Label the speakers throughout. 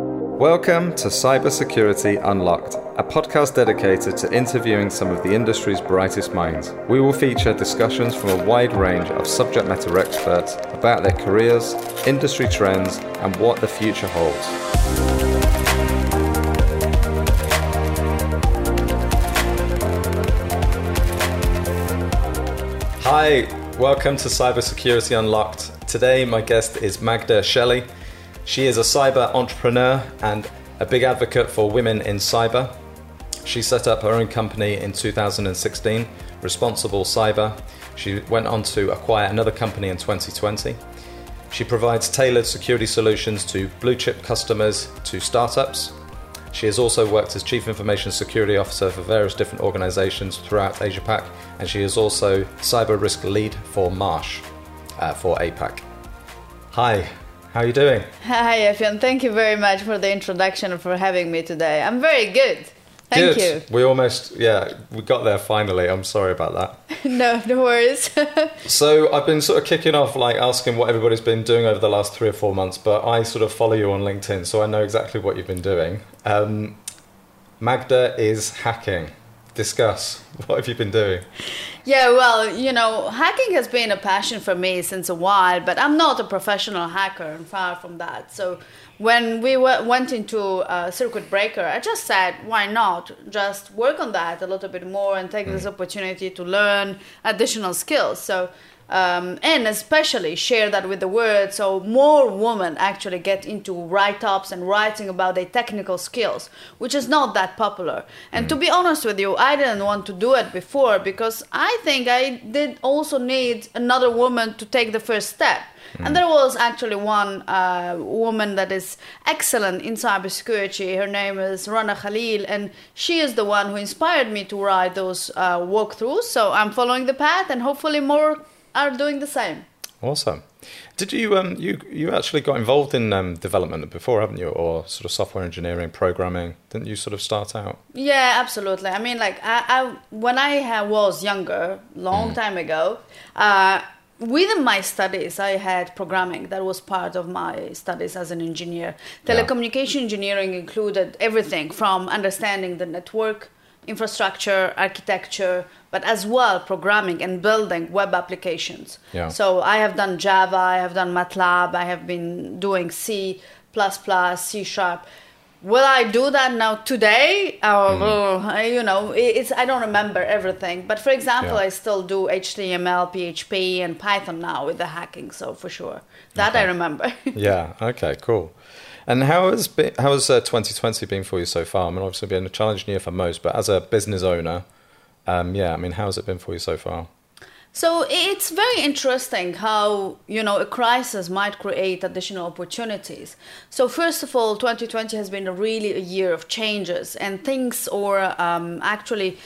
Speaker 1: Welcome to Cybersecurity Unlocked, a podcast dedicated to interviewing some of the industry's brightest minds. We will feature discussions from a wide range of subject matter experts about their careers, industry trends, and what the future holds. Hi, welcome to Cybersecurity Unlocked. Today, my guest is Magda Chelly. She is a cyber entrepreneur and a big advocate for women in cyber. She set up her own company in 2016, Responsible Cyber. She went on to acquire another company in 2020. She provides tailored security solutions to blue chip customers to startups. She has also worked as Chief Information Security Officer for various different organizations throughout Asia Pac, and she is also Cyber Risk Lead for Marsh uh, for APAC. Hi, how are you doing?
Speaker 2: Hi, Efion. Thank you very much for the introduction and for having me today. I'm very good. Thank
Speaker 1: good.
Speaker 2: you.
Speaker 1: We almost, yeah, we got there finally. I'm sorry about that.
Speaker 2: no, no worries.
Speaker 1: so I've been sort of kicking off, like asking what everybody's been doing over the last three or four months, but I sort of follow you on LinkedIn, so I know exactly what you've been doing. Um, Magda is hacking. Discuss. What have you been doing?
Speaker 2: Yeah, well, you know, hacking has been a passion for me since a while, but I'm not a professional hacker and far from that. So when we w- went into uh, circuit breaker, I just said, why not just work on that a little bit more and take mm. this opportunity to learn additional skills. So um, and especially share that with the world so more women actually get into write-ups and writing about their technical skills which is not that popular and mm. to be honest with you i didn't want to do it before because i think i did also need another woman to take the first step Mm. And there was actually one uh, woman that is excellent in cybersecurity. Her name is Rana Khalil, and she is the one who inspired me to write those uh, walkthroughs. So I'm following the path, and hopefully more are doing the same.
Speaker 1: Awesome. Did you um you you actually got involved in um, development before, haven't you, or sort of software engineering, programming? Didn't you sort of start out?
Speaker 2: Yeah, absolutely. I mean, like I, I when I was younger, long mm. time ago. Uh, within my studies, I had programming. That was part of my studies as an engineer. Telecommunication yeah. engineering included everything from understanding the network infrastructure, architecture, but as well programming and building web applications. Yeah. So I have done Java, I have done MATLAB, I have been doing C++, C Sharp. Will I do that now today? Or, mm. you know, it's I don't remember everything. But for example, yeah. I still do HTML, PHP, and Python now with the hacking. So for sure, that okay. I remember.
Speaker 1: yeah. Okay. Cool. And how has been, how has uh, 2020 been for you so far? I mean, obviously been a challenging year for most, but as a business owner, um, yeah, I mean, how has it been for you so far?
Speaker 2: So it's very interesting how you know a crisis might create additional opportunities. So first of all, 2020 has been really a year of changes and things, or um, actually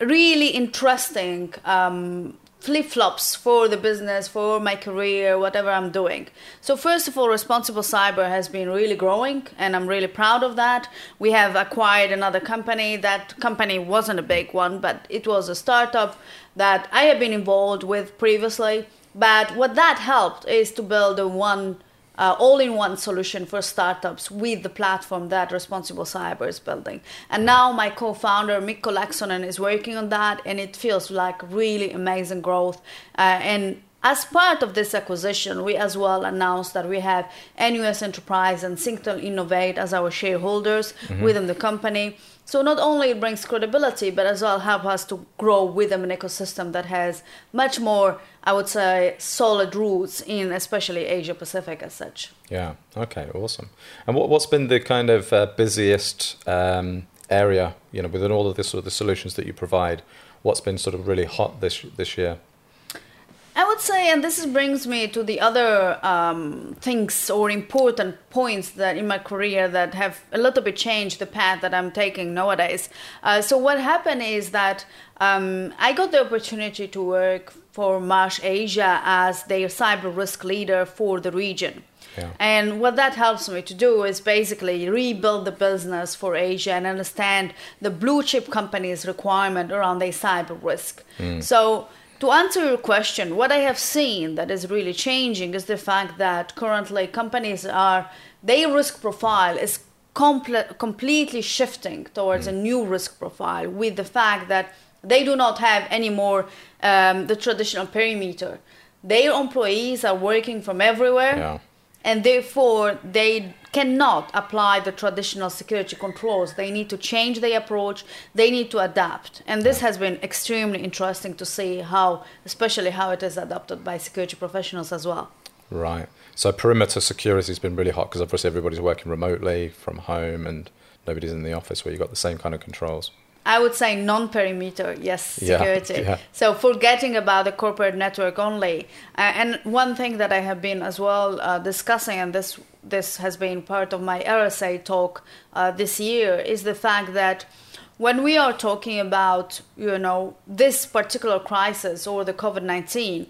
Speaker 2: really interesting um, flip flops for the business, for my career, whatever I'm doing. So, first of all, Responsible Cyber has been really growing, and I'm really proud of that. We have acquired another company. That company wasn't a big one, but it was a startup that I have been involved with previously. But what that helped is to build a one uh, all-in-one solution for startups with the platform that Responsible Cyber is building. And now my co-founder Mikko Laaksonen is working on that, and it feels like really amazing growth. Uh, and as part of this acquisition, we as well announced that we have NUS Enterprise and Singtel Innovate as our shareholders mm-hmm. within the company. So not only it brings credibility, but as well help us to grow within an ecosystem that has much more, I would say, solid roots in especially Asia Pacific as such.
Speaker 1: Yeah. Okay. Awesome. And what, what's been the kind of uh, busiest um, area, you know, within all of this sort of the solutions that you provide? What's been sort of really hot this this year?
Speaker 2: I would say, and this brings me to the other um, things or important points that in my career that have a little bit changed the path that I'm taking nowadays. Uh, so what happened is that um, I got the opportunity to work for Marsh Asia as their cyber risk leader for the region. Yeah. And what that helps me to do is basically rebuild the business for Asia and understand the blue chip companies' requirement around their cyber risk. Mm. So to answer your question, what I have seen that is really changing is the fact that currently companies are their risk profile is comple- completely shifting towards a new risk profile with the fact that they do not have anymore um, the traditional perimeter. Their employees are working from everywhere,
Speaker 1: Yeah.
Speaker 2: And therefore they cannot apply the traditional security controls. They need to change their approach. They need to adapt, and this has been extremely interesting to see how, especially how it is adopted by security professionals as well.
Speaker 1: Right. So perimeter security has been really hot because obviously everybody's working remotely from home and nobody's in the office where you've got the same kind of controls.
Speaker 2: I would say non-perimeter, yes,
Speaker 1: Yeah,
Speaker 2: security.
Speaker 1: yeah.
Speaker 2: So forgetting about the corporate network only. Uh, and one thing that I have been as well uh, discussing, and this this has been part of my RSA talk uh, this year, is the fact that when we are talking about you know this particular crisis or the covid-19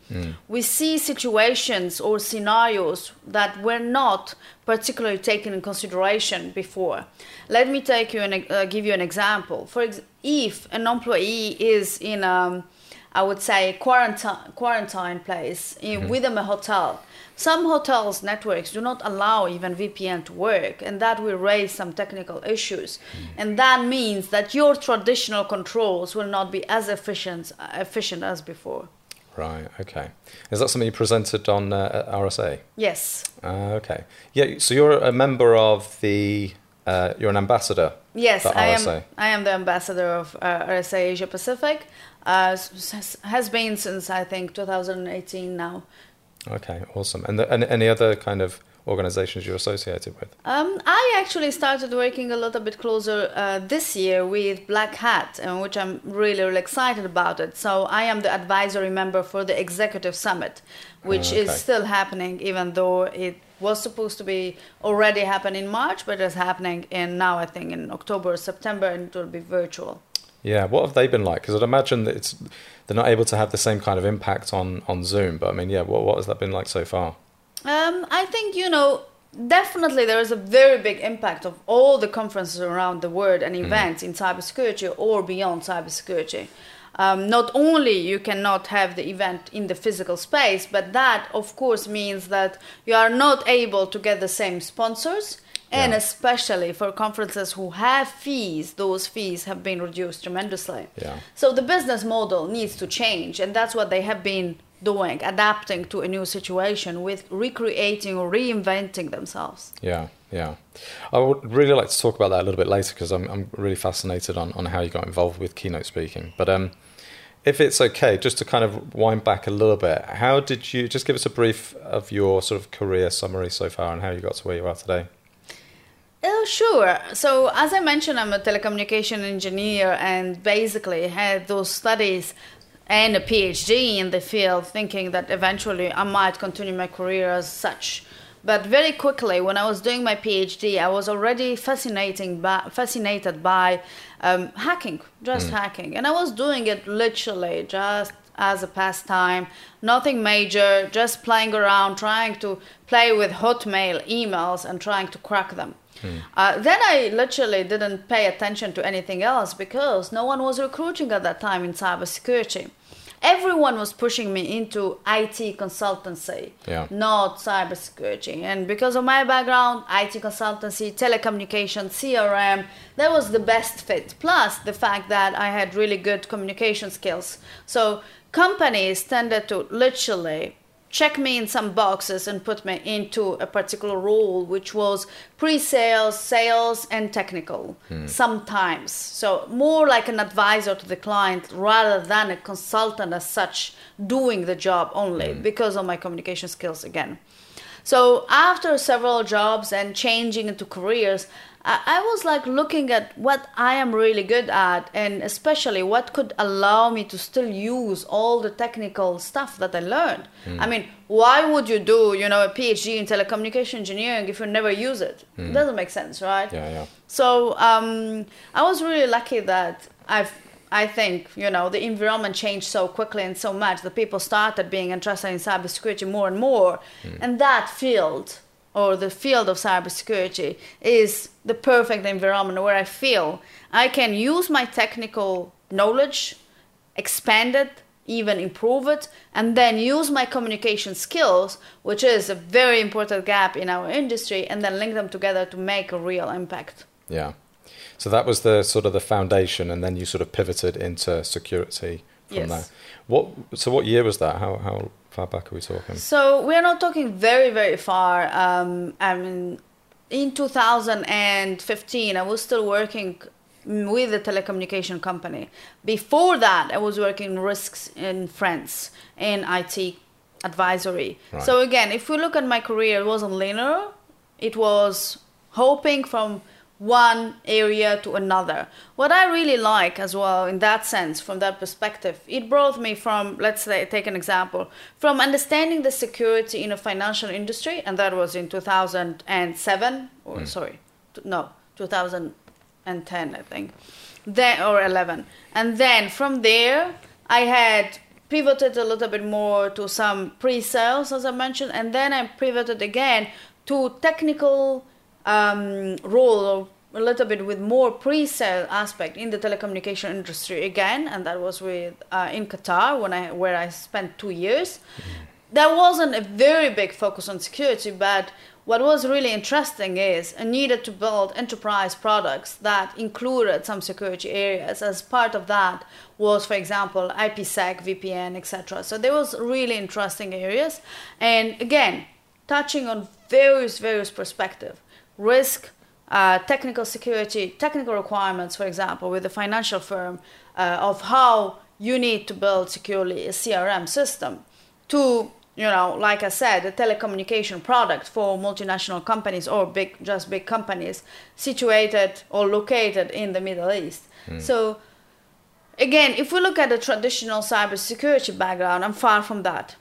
Speaker 2: we see situations or scenarios that were not particularly taken in consideration before. Let me take you and uh, give you an example. For ex- if an employee is in um, I would say quarantine quarantine place in, within a hotel. Some hotels networks do not allow even VPN to work, and that will raise some technical issues. And that means that your traditional controls will not be as efficient efficient as before.
Speaker 1: Right. Okay. Is that something you presented on uh, RSA?
Speaker 2: Yes.
Speaker 1: Uh, okay. Yeah. So you're a member of the. Uh, you're an ambassador.
Speaker 2: Yes, I am. I am the ambassador of uh, RSA Asia Pacific. Uh, has been since I think 2018 now.
Speaker 1: Okay. Awesome. And, the, and any other kind of organisations you're associated with?
Speaker 2: Um, I actually started working a little bit closer uh, this year with Black Hat, uh, which I'm really, really excited about it. So I am the advisory member for the Executive Summit, which
Speaker 1: Okay.
Speaker 2: is still happening, even though it was supposed to be already happen in March, but it's happening in now I think in October, or September, and it will be virtual.
Speaker 1: Yeah. What have they been like? Because I'd imagine that it's they're not able to have the same kind of impact on on Zoom. But I mean, yeah. What what has that been like so far?
Speaker 2: Um, I think you know definitely there is a very big impact of all the conferences around the world and events in cybersecurity or beyond cybersecurity. Um, not only you cannot have the event in the physical space, but that of course means that you are not able to get the same sponsors. And
Speaker 1: Yeah.
Speaker 2: especially for conferences who have fees, those fees have been reduced tremendously.
Speaker 1: Yeah.
Speaker 2: So the business model needs to change, and that's what they have been doing, adapting to a new situation with recreating or reinventing themselves.
Speaker 1: Yeah, yeah. I would really like to talk about that a little bit later because I'm I'm really fascinated on, on how you got involved with keynote speaking. But um, if it's okay, just to kind of wind back a little bit, how did you just give us a brief of your sort of career summary so far and how you got to where you are today?
Speaker 2: Oh, sure. So, as I mentioned, I'm a telecommunication engineer and basically had those studies and a PhD in the field, thinking that eventually I might continue my career as such. But very quickly, when I was doing my PhD, I was already fascinating by, fascinated by um, hacking, just hacking, and I was doing it literally just as a pastime, nothing major, just playing around, trying to play with Hotmail emails and trying to crack them. Uh, then I literally didn't pay attention to anything else because no one was recruiting at that time in cybersecurity. Everyone was pushing me into IT consultancy,
Speaker 1: Yeah.
Speaker 2: not cybersecurity. And because of my background, IT consultancy, telecommunication, CRM, that was the best fit. Plus the fact that I had really good communication skills. So companies tended to literally check me in some boxes and put me into a particular role, which was pre-sales, sales, and technical. Hmm. Sometimes, so more like an advisor to the client rather than a consultant as such, doing the job only hmm. because of my communication skills again. So after several jobs and changing into careers, I, I was like looking at what I am really good at, and especially what could allow me to still use all the technical stuff that I learned. Hmm. I mean, why would you do, you know, a PhD in telecommunication engineering if you never use it? It hmm. doesn't make sense, right?
Speaker 1: Yeah, yeah.
Speaker 2: So um, I was really lucky that I've. I think you know the environment changed so quickly and so much that people started being interested in cybersecurity more and more, hmm. and that field or the field of cybersecurity is the perfect environment where I feel I can use my technical knowledge, expand it, even improve it, and then use my communication skills, which is a very important gap in our industry, and then link them together to make a real impact.
Speaker 1: Yeah. So that was the sort of the foundation, and then you sort of pivoted into security from
Speaker 2: Yes.
Speaker 1: there. What? So what year was that? How how far back are we talking?
Speaker 2: So we're not talking very, very far. Um, I mean, in 2015, I was still working with a telecommunication company. Before that, I was working risks in France in IT advisory.
Speaker 1: Right.
Speaker 2: So again, if we look at my career, it wasn't linear. It was hoping from one area to another. What I really like as well, in that sense, from that perspective, it brought me from, let's say, take an example, from understanding the security in a financial industry, and that was in 2007, or sorry, no, 2010, I think, then or 11, and then from there, I had pivoted a little bit more to some pre-sales, as I mentioned, and then I pivoted again to technical um, role or a little bit with more pre-sale aspect in the telecommunication industry again, and that was with uh, in Qatar when I where I spent two years. There wasn't a very big focus on security, but what was really interesting is I needed to build enterprise products that included some security areas. As part of that was, for example, IPsec, VPN, etc. So there was really interesting areas, and again, touching on various various perspective, risk, uh, technical security, technical requirements, for example, with a financial firm uh, of how you need to build securely a CRM system, to you know, like I said, a telecommunication product for multinational companies or big, just big companies situated or located in the Middle East. So, again, if we look at the traditional cybersecurity background, I'm far from that.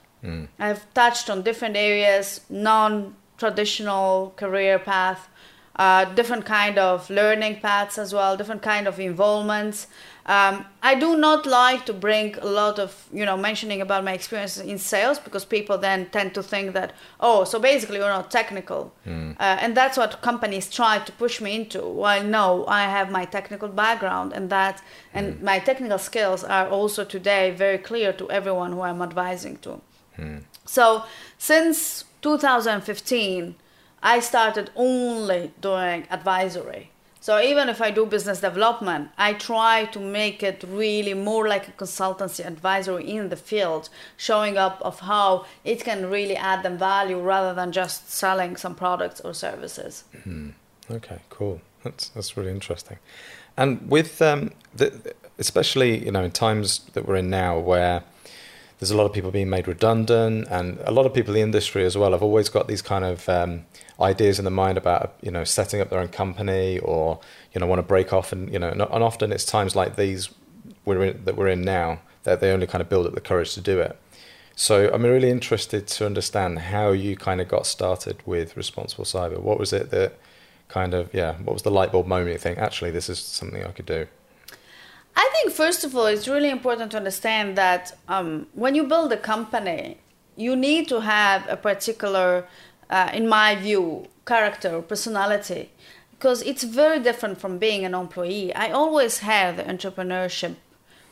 Speaker 2: I've touched on different areas, non-traditional career path, uh, different kind of learning paths as well, different kind of involvements. Um, I do not like to bring a lot of, you know, mentioning about my experiences in sales because people then tend to think that, oh, so basically you're not technical. Uh, and that's what companies try to push me into. While no, I have my technical background and that, and my technical skills are also today very clear to everyone who I'm advising to. So since 2015, I started only doing advisory. So even if I do business development, I try to make it really more like a consultancy advisory in the field, showing up of how it can really add them value rather than just selling some products or services.
Speaker 1: Okay, cool. That's that's really interesting. And with um, the, especially you know in times that we're in now, where there's a lot of people being made redundant, and a lot of people in the industry as well have always got these kind of um, ideas in the mind about you know setting up their own company or you know want to break off, and you know, and, often it's times like these we're in, that we're in now that they only kind of build up the courage to do it. So I'm really interested to understand how you kind of got started with responsible cyber. What was it that kind of yeah? What was the light bulb moment you think actually this is something I could do?
Speaker 2: I think first of all, it's really important to understand that um, when you build a company, you need to have a particular, uh, in my view, character or personality, because it's very different from being an employee. I always had the entrepreneurship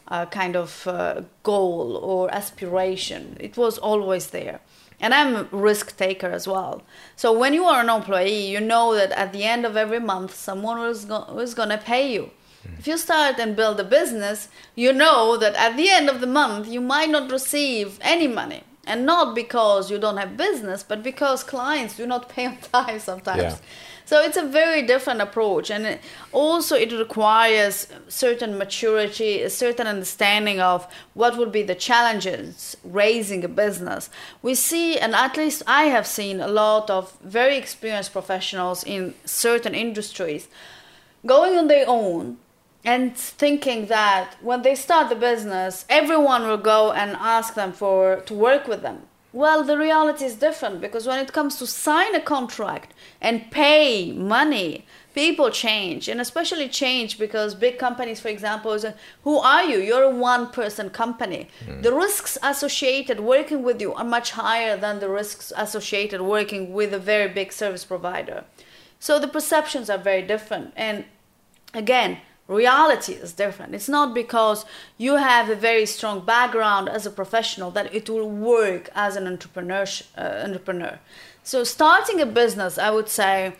Speaker 2: uh, kind of uh, goal or aspiration. It was always there. And I'm a risk taker as well. So when you are an employee, you know that at the end of every month, someone is, is going to pay you. If you start and build a business, you know that at the end of the month, you might not receive any money. And not because you don't have business, but because clients do not pay on time sometimes.
Speaker 1: Yeah.
Speaker 2: So it's a very different approach, and it, also it requires certain maturity, a certain understanding of what would be the challenges raising a business. We see, and at least I have seen a lot of very experienced professionals in certain industries going on their own and thinking that when they start the business, everyone will go and ask them for to work with them. Well, the reality is different because when it comes to sign a contract and pay money, people change, and especially change because big companies, for example, is who are you? You're a one-person company. Hmm. The risks associated working with you are much higher than the risks associated working with a very big service provider. So the perceptions are very different, and again reality is different. It's not because you have a very strong background as a professional that it will work as an entrepreneur. Uh, entrepreneur. So starting a business, I would say,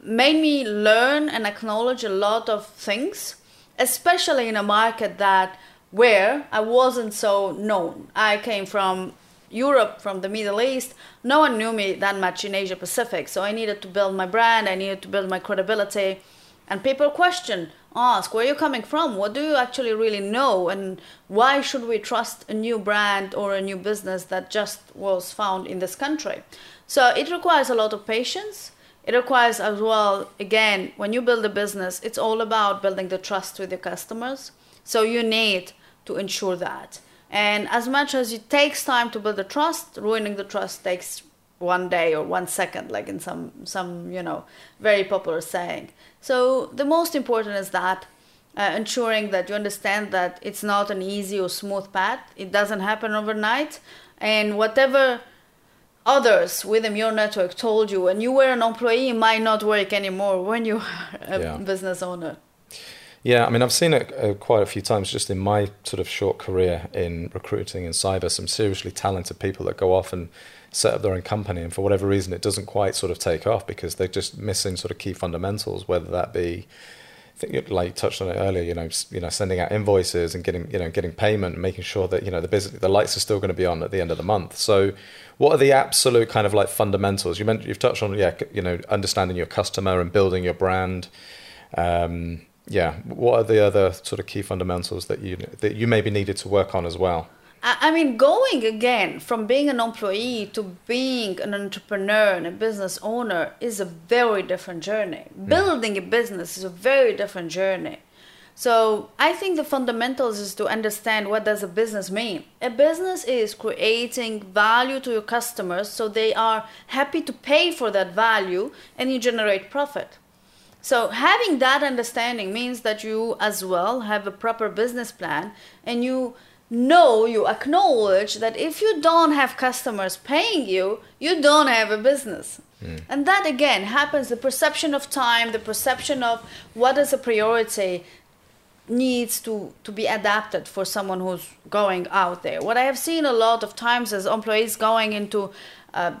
Speaker 2: made me learn and acknowledge a lot of things, especially in a market that where I wasn't so known. I came from Europe, from the Middle East. No one knew me that much in Asia Pacific, so I needed to build my brand. I needed to build my credibility, and people question ask where are you're coming from? What do you actually really know? And why should we trust a new brand or a new business that just was found in this country? So it requires a lot of patience. It requires as well again when you build a business it's all about building the trust with your customers. So you need to ensure that. And as much as it takes time to build the trust ruining the trust takes one day or one second like in some some you know very popular saying so the most important is that uh, ensuring that you understand that it's not an easy or smooth path. It doesn't happen overnight, and whatever others within your network told you when you were an employee might not work anymore when you are a yeah. business owner.
Speaker 1: Yeah, I mean, I've seen it uh, quite a few times just in my sort of short career in recruiting in cyber. Some seriously talented people that go off and set up their own company, and for whatever reason, it doesn't quite sort of take off because they're just missing sort of key fundamentals, whether that be. I think, like you touched on it earlier, you know, you know, sending out invoices and getting, you know, getting payment, and making sure that you know the business, the lights are still going to be on at the end of the month. So, what are the absolute kind of like fundamentals? You mentioned you've touched on, yeah, you know, understanding your customer and building your brand. Um, yeah, what are the other sort of key fundamentals that you that you maybe needed to work on as well?
Speaker 2: I mean, going again from being an employee to being an entrepreneur and a business owner is a very different journey. Mm. Building a business is a very different journey. So I think the fundamentals is to understand what does a business mean. A business is creating value to your customers so they are happy to pay for that value and you generate profit. So having that understanding means that you as well have a proper business plan and you know, you acknowledge that if you don't have customers paying you, you don't have a business. Mm. And that again happens the perception of time, the perception of what is a priority needs to, to be adapted for someone who's going out there. What I have seen a lot of times is employees going into uh,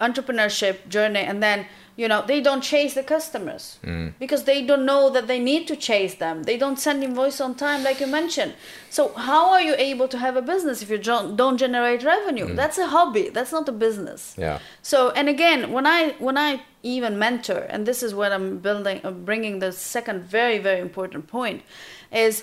Speaker 2: entrepreneurship journey and then you know they don't chase the customers mm. because they don't know that they need to chase them. They don't send invoice on time like you mentioned. So how are you able to have a business if you don't generate revenue? Mm. that's a hobby. That's not a business.
Speaker 1: Yeah.
Speaker 2: So and again when i when i even mentor and this is what i'm building uh, bringing the second very very important point is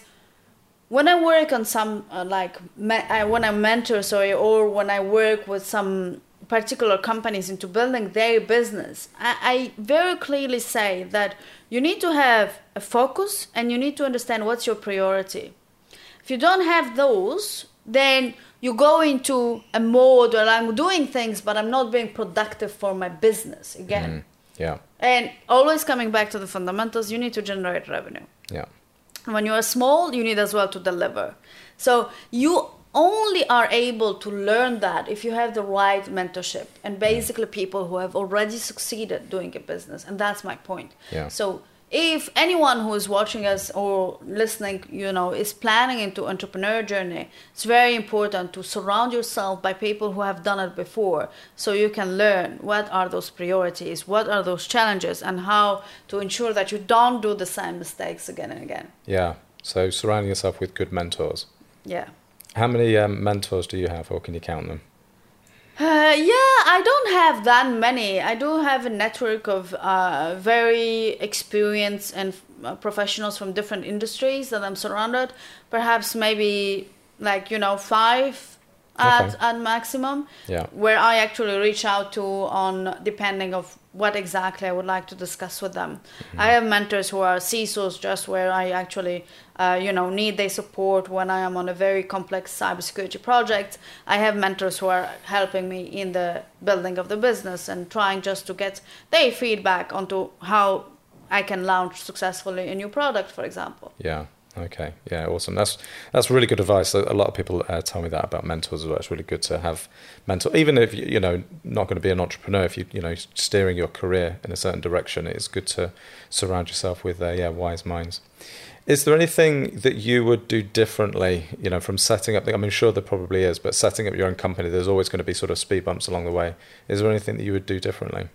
Speaker 2: when I work on some uh, like me- I, when I mentor sorry or when I work with some particular companies into building their business, I, I, very clearly say that you need to have a focus and you need to understand what's your priority. If you don't have those, then you go into a mode where I'm doing things, but I'm not being productive for my business again. Mm,
Speaker 1: yeah.
Speaker 2: And always coming back to the fundamentals, you need to generate revenue.
Speaker 1: Yeah.
Speaker 2: When you are small, you need as well to deliver. So you only are able to learn that if you have the right mentorship and mm. basically people who have already succeeded doing a business and that's my point.
Speaker 1: Yeah.
Speaker 2: so if anyone who is watching us or listening you know is planning into entrepreneur journey it's very important to surround yourself by people who have done it before so you can learn what are those priorities what are those challenges and how to ensure that you don't do the same mistakes again and again.
Speaker 1: Yeah. So surrounding yourself with good mentors.
Speaker 2: Yeah
Speaker 1: how many um, mentors do you have, or can you count them?
Speaker 2: Uh, yeah, I don't have that many. I do have a network of uh, very experienced and uh, professionals from different industries that I'm surrounded. Perhaps maybe like you know five at, okay. at maximum.
Speaker 1: Yeah.
Speaker 2: Where I actually reach out to on depending of what exactly I would like to discuss with them. Mm-hmm. I have mentors who are CISOs, just where I actually, uh, you know, need their support when I am on a very complex cybersecurity project. I have mentors who are helping me in the building of the business and trying just to get their feedback onto how I can launch successfully a new product, for example.
Speaker 1: Yeah. Okay, yeah, awesome. That's that's really good advice. A lot of people uh, tell me that about mentors as well. It's really good to have mentor, even if you know not going to be an entrepreneur. If you you know steering your career in a certain direction, it's good to surround yourself with uh, yeah wise minds. Is there anything that you would do differently, you know, from setting up? I mean, sure there probably is, but setting up your own company, there's always going to be sort of speed bumps along the way. Is there anything that you would do differently?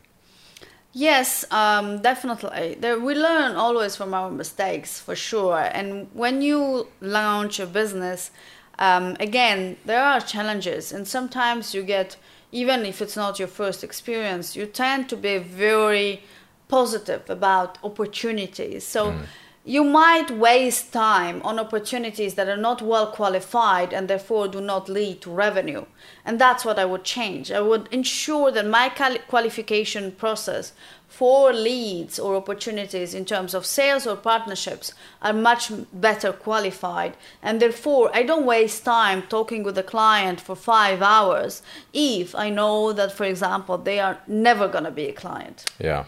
Speaker 2: Yes, um, definitely. There, we learn always from our mistakes, for sure. And when you launch a business, um, again, there are challenges, and sometimes you get, even if it's not your first experience, you tend to be very positive about opportunities. So. Mm you might waste time on opportunities that are not well qualified and therefore do not lead to revenue. And that's what I would change. I would ensure that my qualification process for leads or opportunities in terms of sales or partnerships are much better qualified. And therefore, I don't waste time talking with a client for five hours if I know that, for example, they are never going to be a client.
Speaker 1: Yeah.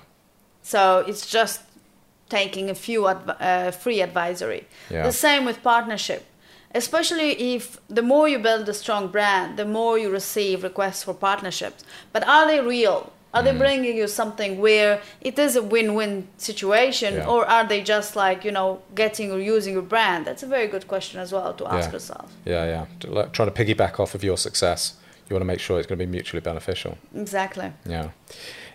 Speaker 2: So it's just taking a few adv- uh, free advisory. Yeah. The same with partnership. Especially if the more you build a strong brand, the more you receive requests for partnerships. But are they real? Are they mm. bringing you something where it is a win-win situation, yeah. or are they just like you know getting or using your brand? That's a very good question as well to ask
Speaker 1: yeah.
Speaker 2: yourself.
Speaker 1: Yeah, yeah. Trying to piggyback off of your success, you want to make sure it's going to be mutually beneficial.
Speaker 2: Exactly.
Speaker 1: Yeah.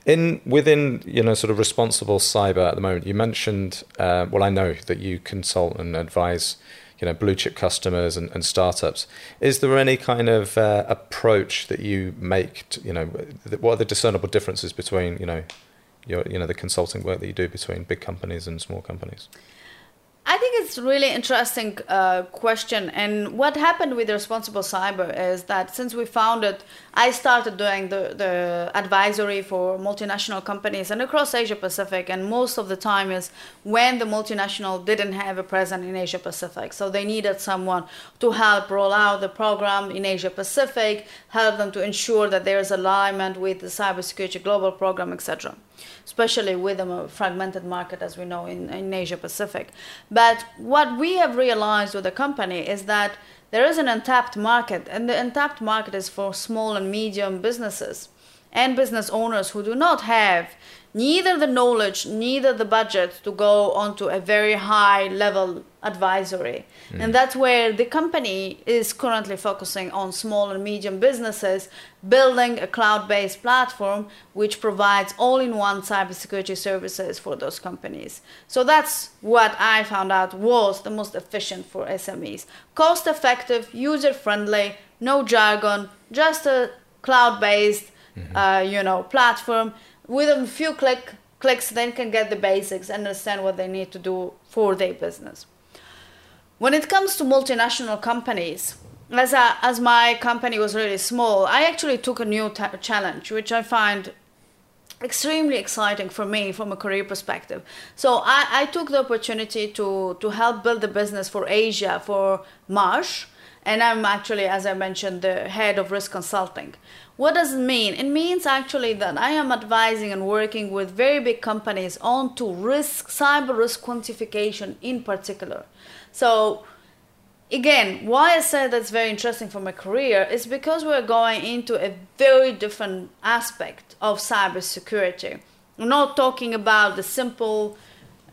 Speaker 1: In within you know sort of responsible cyber at the moment, you mentioned uh, well I know that you consult and advise you know blue chip customers and, and startups. Is there any kind of uh, approach that you make? To, you know, what are the discernible differences between you know your you know the consulting work that you do between big companies and small companies?
Speaker 2: I think it's really interesting uh, question. And what happened with responsible cyber is that since we founded, I started doing the, the advisory for multinational companies and across Asia Pacific. And most of the time is when the multinational didn't have a presence in Asia Pacific. So they needed someone to help roll out the program in Asia Pacific, help them to ensure that there is alignment with the cybersecurity global program, etc especially with a fragmented market as we know in, in Asia Pacific. But what we have realized with the company is that there is an untapped market, and the untapped market is for small and medium businesses and business owners who do not have neither the knowledge, neither the budget to go onto a very high level advisory. Mm. And that's where the company is currently focusing on small and medium businesses, building a cloud based platform which provides all in one cybersecurity services for those companies. So that's what I found out was the most efficient for SMEs. Cost effective, user friendly, no jargon, just a cloud based mm-hmm. uh, you know, platform with a few click, clicks, then can get the basics, understand what they need to do for their business. When it comes to multinational companies, as, as my company was really small, I actually took a new t- challenge, which I find extremely exciting for me from a career perspective. So I, I took the opportunity to, to help build the business for Asia for Marsh. And I'm actually, as I mentioned, the head of risk consulting. What does it mean? It means actually that I am advising and working with very big companies on to risk, cyber risk quantification in particular. So again, why I said that's very interesting for my career is because we're going into a very different aspect of cybersecurity. We're not talking about the simple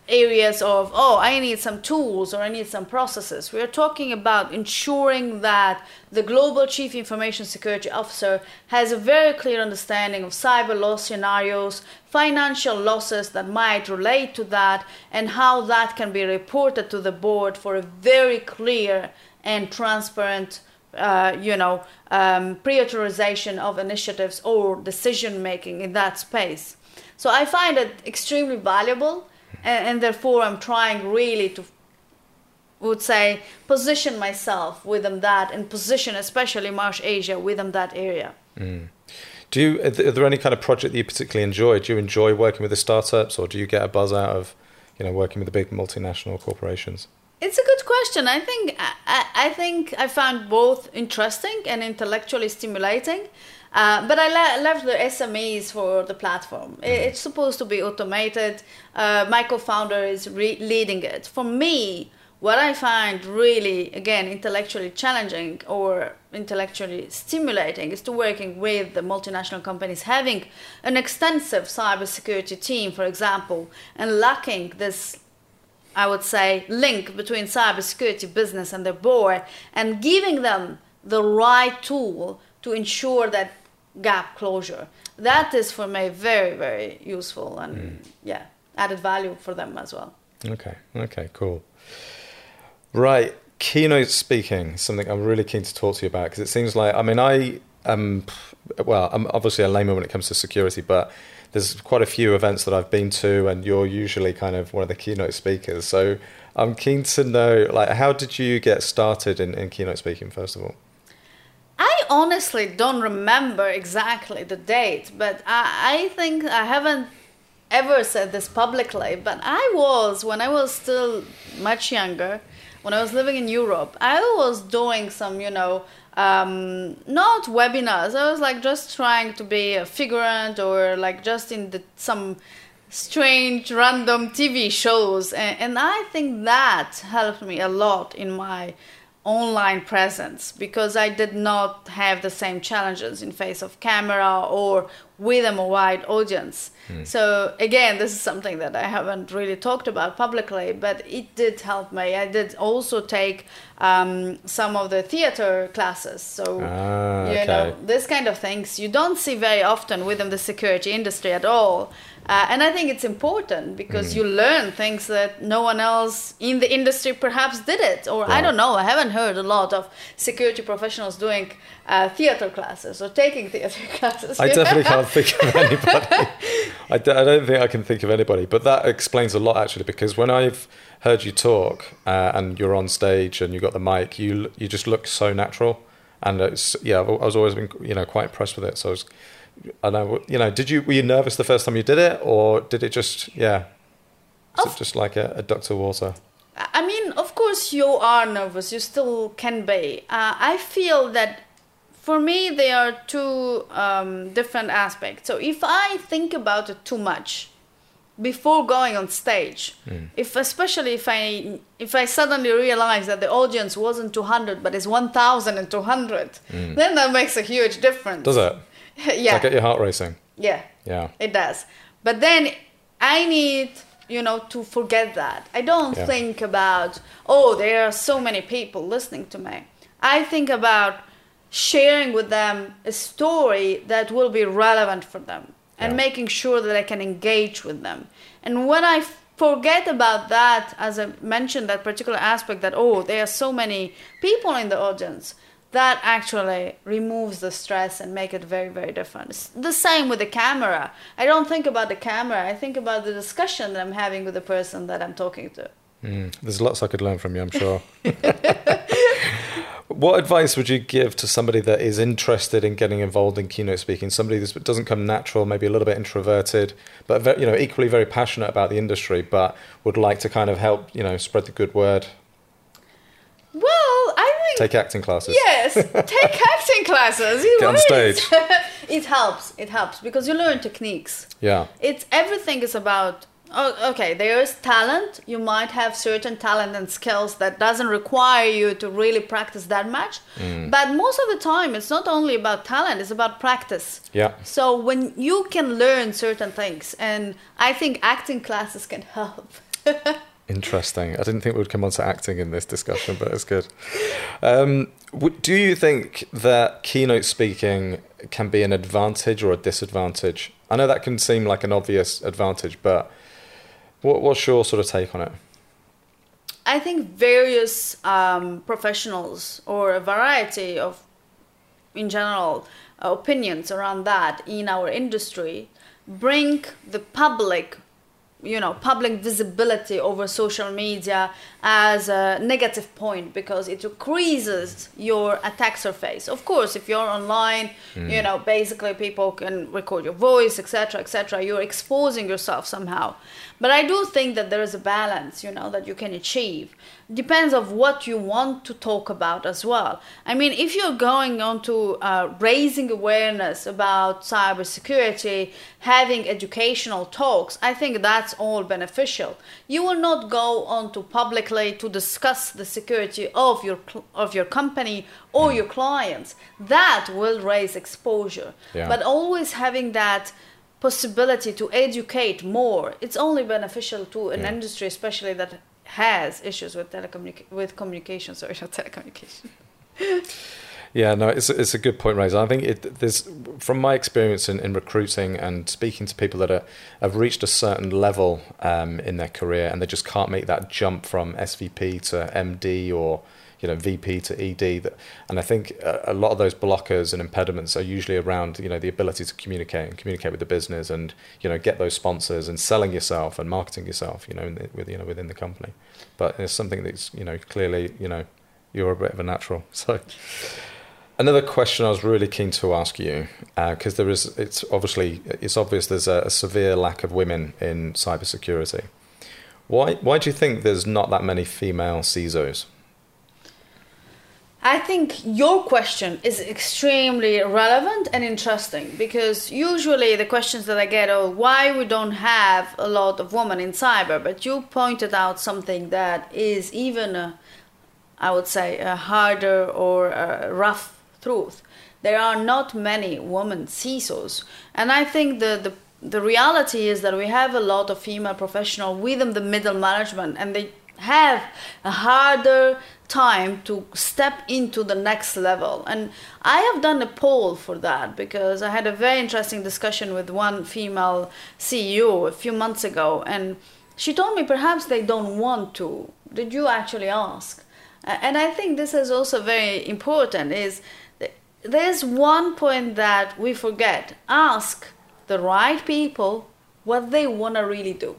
Speaker 2: areas of oh i need some tools or i need some processes. We are talking about ensuring that the global chief information security officer has a very clear understanding of cyber loss scenarios financial losses that might relate to that and how that can be reported to the board for a very clear and transparent uh, you know um, prioritization of initiatives or decision making in that space. So i find it extremely valuable and, and therefore I'm trying really to would say position myself within that and position especially Marsh Asia within that area.
Speaker 1: Mm. Do you are there any kind of project that you particularly enjoy? Do you enjoy working with the startups, or do you get a buzz out of you know working with the big multinational corporations?
Speaker 2: It's a good question. I think I, I think I found both interesting and intellectually stimulating. Uh, but I le- left the SMEs for the platform. Mm-hmm. It's supposed to be automated. Uh, my co-founder is re- leading it. For me, what I find really, again, intellectually challenging or intellectually stimulating is to working with the multinational companies having an extensive cybersecurity team, for example, and lacking this, I would say, link between cybersecurity business and the board and giving them the right tool to ensure that gap closure. That is for me very, very useful and mm. yeah, added value for them as well.
Speaker 1: Okay, okay, cool. Right, keynote speaking, something I'm really keen to talk to you about because it seems like, I mean, I am, well, I'm obviously a layman when it comes to security, but there's quite a few events that I've been to, and you're usually kind of one of the keynote speakers. So I'm keen to know, like, how did you get started in, in keynote speaking, first of all?
Speaker 2: I honestly don't remember exactly the date, but I, I think I haven't ever said this publicly, but I was, when I was still much younger, when I was living in Europe, I was doing some, you know, um, not webinars. I was like just trying to be a figurant or like just in the, some strange random TV shows, and, and I think that helped me a lot in my online presence because I did not have the same challenges in face of camera or with a wide audience. Mm. So again, this is something that I haven't really talked about publicly, but it did help me. I did also take um, some of the theater classes. So ah, you okay. know, this kind of things you don't see very often within the security industry at all. Uh, and I think it's important because mm. you learn things that no one else in the industry perhaps did it. Or right. I don't know, I haven't heard a lot of security professionals doing uh, theater classes or taking theater classes.
Speaker 1: I definitely can't think of anybody. I d- I don't think I can think of anybody. But that explains a lot actually because when I've heard you talk uh, and you're on stage and you've got the mic, you you just look so natural. And it's yeah, I was always been you know quite impressed with it. So I was I know, you know, did you were you nervous the first time you did it, or did it just yeah, was it just like a, a duck to water?
Speaker 2: I mean, of course you are nervous. You still can be. Uh, I feel that for me there are two um, different aspects. So if I think about it too much before going on stage, mm. if especially if I if I suddenly realize that the audience wasn't 200 but is 1,200, mm. then that makes a huge difference.
Speaker 1: Does it?
Speaker 2: yeah.
Speaker 1: Like get your heart racing.
Speaker 2: Yeah.
Speaker 1: Yeah.
Speaker 2: It does. But then I need, you know, to forget that. I don't yeah. think about, oh, there are so many people listening to me. I think about sharing with them a story that will be relevant for them and yeah. making sure that I can engage with them. And when I forget about that, as I mentioned, that particular aspect that, oh, there are so many people in the audience, that actually removes the stress and make it very very different. It's the same with the camera. I don't think about the camera. I think about the discussion that i'm having with the person that i'm talking to.
Speaker 1: Mm, there's lots i could learn from you i'm sure what advice would you give to somebody that is interested in getting involved in keynote speaking somebody that doesn't come natural maybe a little bit introverted but you know equally very passionate about the industry but would like to kind of help you know spread the good word
Speaker 2: well, I
Speaker 1: think take acting classes.
Speaker 2: Yes, take acting classes. It
Speaker 1: Get on stage.
Speaker 2: it helps. It helps because you learn techniques.
Speaker 1: Yeah.
Speaker 2: It's everything is about. Oh, okay. There is talent. You might have certain talent and skills that doesn't require you to really practice that much. Mm. But most of the time, it's not only about talent; it's about practice.
Speaker 1: Yeah.
Speaker 2: So when you can learn certain things, and I think acting classes can help.
Speaker 1: Interesting. I didn't think we would come on to acting in this discussion, but it's good. Um, do you think that keynote speaking can be an advantage or a disadvantage? I know that can seem like an obvious advantage, but what, what's your sort of take on it?
Speaker 2: I think various um, professionals or a variety of, in general, opinions around that in our industry bring the public you know public visibility over social media as a negative point because it increases your attack surface. Of course if you're online mm. you know basically people can record your voice etc etc you're exposing yourself somehow. But i do think that there is a balance you know that you can achieve. Depends of what you want to talk about as well. I mean if you're going on to uh, raising awareness about cybersecurity having educational talks i think that's that's all beneficial. You will not go on to publicly to discuss the security of your of your company or mm. your clients. That will raise exposure.
Speaker 1: Yeah.
Speaker 2: But always having that possibility to educate more, it's only beneficial to an
Speaker 1: Yeah.
Speaker 2: industry, especially that has issues with telecommunic- with communication. Sorry, not telecommunication.
Speaker 1: Yeah, no, it's it's a good point, raised. I think it, there's from my experience in, in recruiting and speaking to people that are, have reached a certain level um, in their career and they just can't make that jump from SVP to MD or you know VP to ED. That, and I think a, lot of those blockers and impediments are usually around you know the ability to communicate and communicate with the business and you know get those sponsors and selling yourself and marketing yourself you know the, with you know within the company. But it's something that's you know clearly you know you're a bit of a natural so. Another question I was really keen to ask you, uh, because there is, it's obviously, it's obvious there's a, a severe lack of women in cybersecurity. Why, why do you think there's not that many female CISOs?
Speaker 2: I think your question is extremely relevant and interesting because usually the questions that I get are why we don't have a lot of women in cyber, but you pointed out something that is even, a, I would say, a harder or a rough truth. There are not many women CISOs, and I think the the the reality is that we have a lot of female professionals within the middle management, and they have a harder time to step into the next level. And I have done a poll for that because I had a very interesting discussion with one female CEO a few months ago, and she told me perhaps they don't want to. Did you actually ask? And I think this is also very important. Is there's one point that we forget: ask the right people what they want to really do.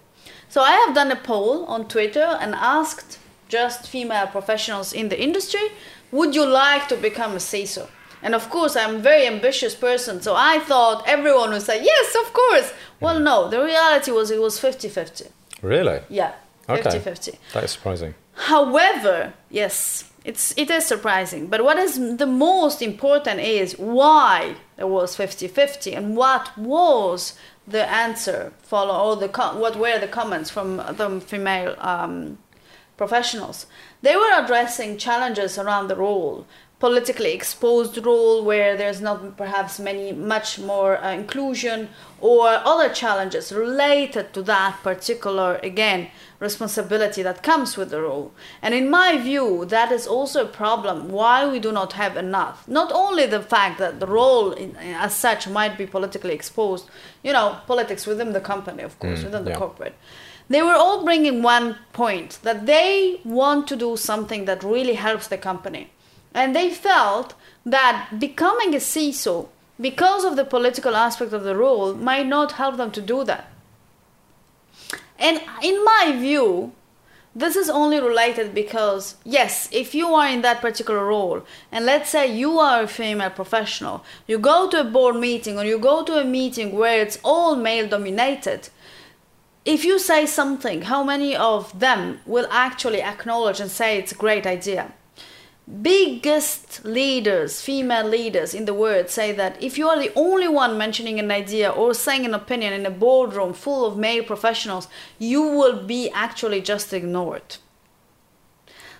Speaker 2: So I have done a poll on Twitter and asked just female professionals in the industry, would you like to become a CISO? And of course, I'm a very ambitious person, so I thought everyone would say, yes, of course. Well, mm. no, the reality was it was 50 50.
Speaker 1: Really?
Speaker 2: Yeah, 50
Speaker 1: Okay.
Speaker 2: 50.
Speaker 1: That is surprising.
Speaker 2: However, yes, it's it is surprising. But what is the most important is why there was 50-50 and what was the answer follow or the what were the comments from the female um, professionals. They were addressing challenges around the role, politically exposed role where there's not perhaps many much more uh, inclusion or other challenges related to that particular again responsibility that comes with the role. And in my view, that is also a problem why we do not have enough. Not only the fact that the role in, as such might be politically exposed, you know, politics within the company, of course,
Speaker 1: Mm,
Speaker 2: within the
Speaker 1: yeah.
Speaker 2: corporate. They were all bringing one point that they want to do something that really helps the company. And they felt that becoming a CISO, because of the political aspect of the role, might not help them to do that. And in my view, this is only related because, yes, if you are in that particular role, and let's say you are a female professional, you go to a board meeting or you go to a meeting where it's all male dominated, if you say something, how many of them will actually acknowledge and say it's a great idea? Biggest leaders, female leaders in the world, say that if you are the only one mentioning an idea or saying an opinion in a boardroom full of male professionals, you will be actually just ignored.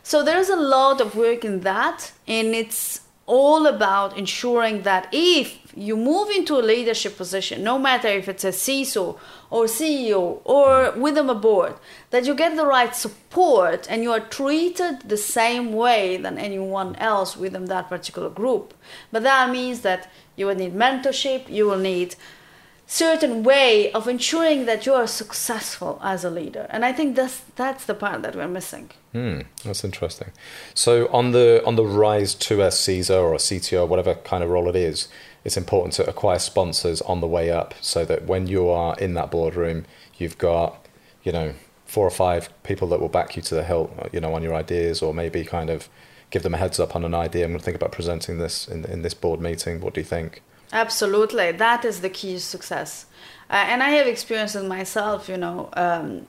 Speaker 2: So there's a lot of work in that, and it's all about ensuring that if you move into a leadership position, no matter if it's a CISO or CEO or within a board, that you get the right support and you are treated the same way than anyone else within that particular group. But that means that you will need mentorship, you will need certain way of ensuring that you are successful as a leader. And I think that's that's the part that we're missing.
Speaker 1: Hmm, that's interesting. So on the on the rise to a CISO or a CTO, whatever kind of role it is, it's important to acquire sponsors on the way up, so that when you are in that boardroom, you've got you know four or five people that will back you to the hilt, you know, on your ideas, or maybe kind of give them a heads up on an idea. I'm going to think about presenting this in in this board meeting. What do you think?
Speaker 2: Absolutely, that is the key to success. Uh, and I have experienced it myself, you know, um,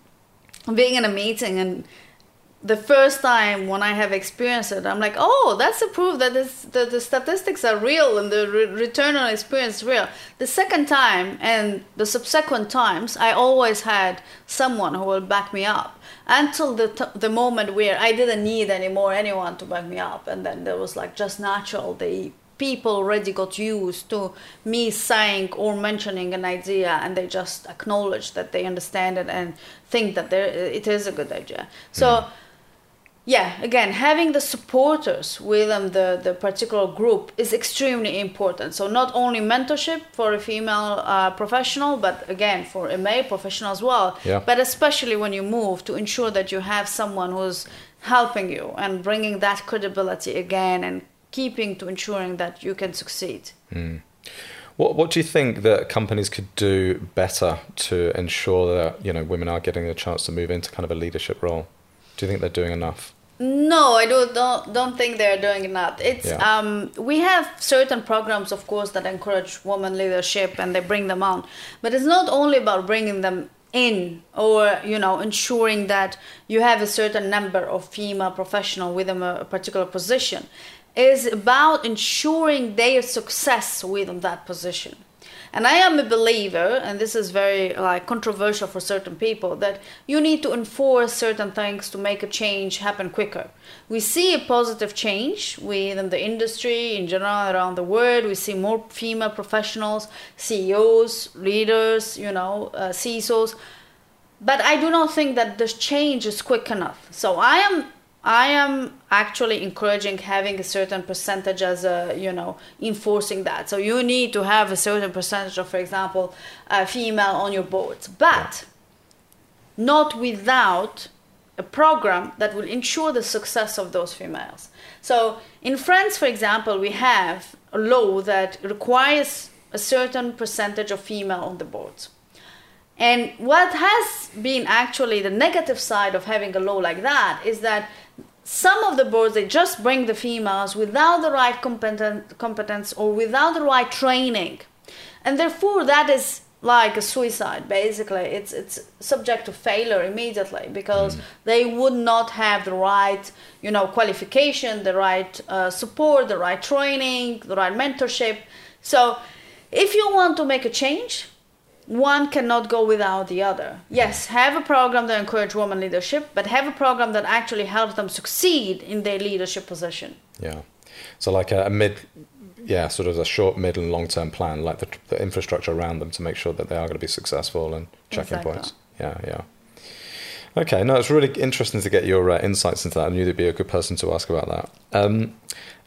Speaker 2: being in a meeting and the first time when I have experienced it, I'm like, oh, that's a proof that this, the, the statistics are real and the re- return on experience is real. The second time and the subsequent times, I always had someone who will back me up until the, t- the moment where I didn't need anymore anyone to back me up. And then there was like just natural, the people already got used to me saying or mentioning an idea and they just acknowledge that they understand it and think that there, it is a good idea. So, mm yeah again having the supporters within the, the particular group is extremely important so not only mentorship for a female uh, professional but again for a male professional as well
Speaker 1: yeah.
Speaker 2: but especially when you move to ensure that you have someone who's helping you and bringing that credibility again and keeping to ensuring that you can succeed
Speaker 1: mm. What, what do you think that companies could do better to ensure that you know women are getting a chance to move into kind of a leadership role? Do you think they're doing enough?
Speaker 2: No, I do, don't don't think they're doing that. It's yeah. um, we have certain programs, of course, that encourage women leadership and they bring them on, but it's not only about bringing them in or you know ensuring that you have a certain number of female professional within a particular position. It is about ensuring their success within that position. And I am a believer, and this is very like controversial for certain people, that you need to enforce certain things to make a change happen quicker. We see a positive change within the industry in general around the world. We see more female professionals, CEOs, leaders, you know, uh, CISOs. But I do not think that the change is quick enough. So I am I am actually encouraging having a certain percentage as a, you know, enforcing that. So you need to have a certain percentage of, for example, a female on your boards, but not without a program that will ensure the success of those females. So in France, for example, we have a law that requires a certain percentage of female on the boards. And what has been actually the negative side of having a law like that is that some of the boards they just bring the females without the right competent, competence or without the right training. And therefore that is like a suicide basically. It's it's subject to failure immediately because mm. they would not have the right you know qualification the right uh, support the right training the right mentorship. So if you want to make a change one cannot go without the other. Yes, have a program that encourage women leadership, but have a program that actually helps them succeed in their leadership position.
Speaker 1: Yeah. So like a, a mid, yeah, sort of a short, mid, and long term plan, like the, the, infrastructure around them to make sure that they are going to be successful and checking exactly. points. Yeah, yeah. Okay, no, it's really interesting to get your uh, insights into that. I knew you'd be a good person to ask about that. Um,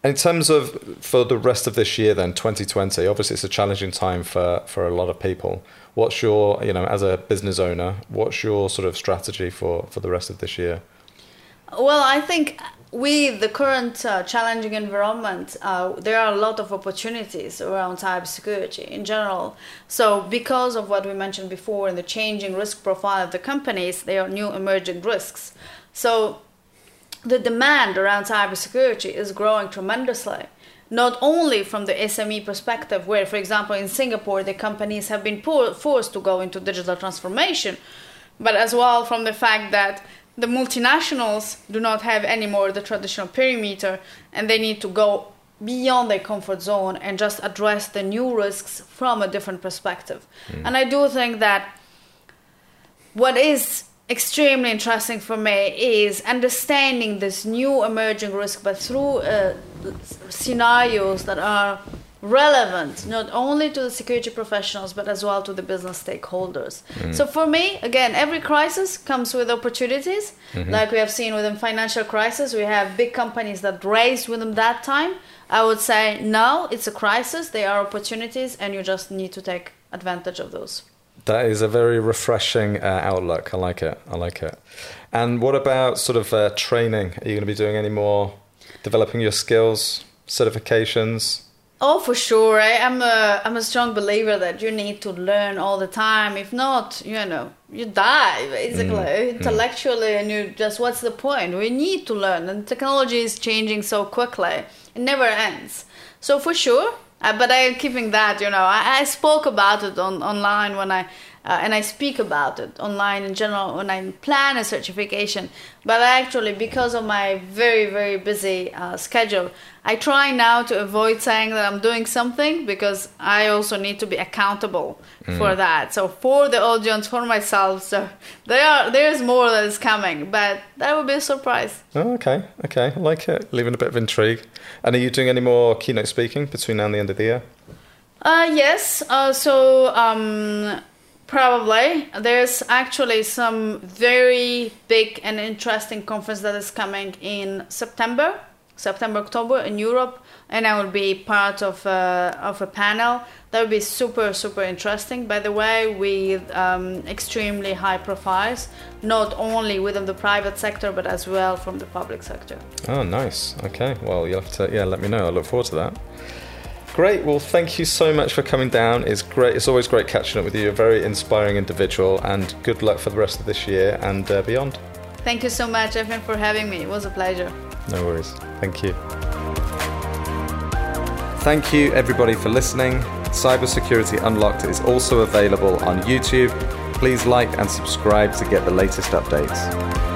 Speaker 1: in terms of for the rest of this year, then 2020, obviously it's a challenging time for for a lot of people. What's your, you know, as a business owner, what's your sort of strategy for for the rest of this year?
Speaker 2: Well, I think with the current uh, challenging environment, uh, there are a lot of opportunities around cybersecurity in general. So, because of what we mentioned before in the changing risk profile of the companies, there are new emerging risks. So, the demand around cybersecurity is growing tremendously. Not only from the SME perspective, where, for example, in Singapore, the companies have been forced to go into digital transformation, but as well from the fact that the multinationals do not have anymore the traditional perimeter and they need to go beyond their comfort zone and just address the new risks from a different perspective. Mm. And I do think that what is extremely interesting for me is understanding this new emerging risk, but through uh, scenarios that are relevant not only to the security professionals but as well to the business stakeholders. Mm. So for me, again, every crisis comes with opportunities. Mm-hmm. Like we have seen within financial crisis, we have big companies that raised within that time. I would say no, it's a crisis. There are opportunities, and you just need to take advantage of those.
Speaker 1: That is a very refreshing uh, outlook. I like it. I like it. And what about sort of uh, training? Are you going to be doing any more developing your skills, certifications?
Speaker 2: Oh, for sure. I am a I'm a strong believer that you need to learn all the time. If not, you know, you die basically mm, mm. intellectually, mm. and you just what's the point? We need to learn, and technology is changing so quickly; it never ends. So for sure, uh, but I'm keeping that. You know, I, I spoke about it on online when I uh, and I speak about it online in general when I plan a certification. But actually, because of my very, very busy uh, schedule, I try now to avoid saying that I'm doing something because I also need to be accountable mm. for that. So for the audience, for myself, so there are there's more that is coming, but that would be a surprise.
Speaker 1: Oh, okay, okay, I like it. Leaving a bit of intrigue. And are you doing any more keynote speaking between now and the end of the year?
Speaker 2: Uh, yes. Uh, so um, Probably. There's actually some very big and interesting conference that is coming in September, September, October in Europe, and I will be part of a, of a panel. That would be super, super interesting. By the way, with um, extremely high profiles, not only within the private sector, but as well from the public sector.
Speaker 1: Oh, nice. Okay. Well, you'll have to, yeah, let me know. I look forward to that. Great. Well, thank you so much for coming down. It's great. It's always great catching up with you. You're a very inspiring individual, and good luck for the rest of this year and uh, beyond.
Speaker 2: Thank you so much, Evan, for having me. It was a pleasure.
Speaker 1: No worries. Thank you. Thank you, everybody, for listening. Cybersecurity Unlocked is also available on YouTube. Please like and subscribe to get the latest updates.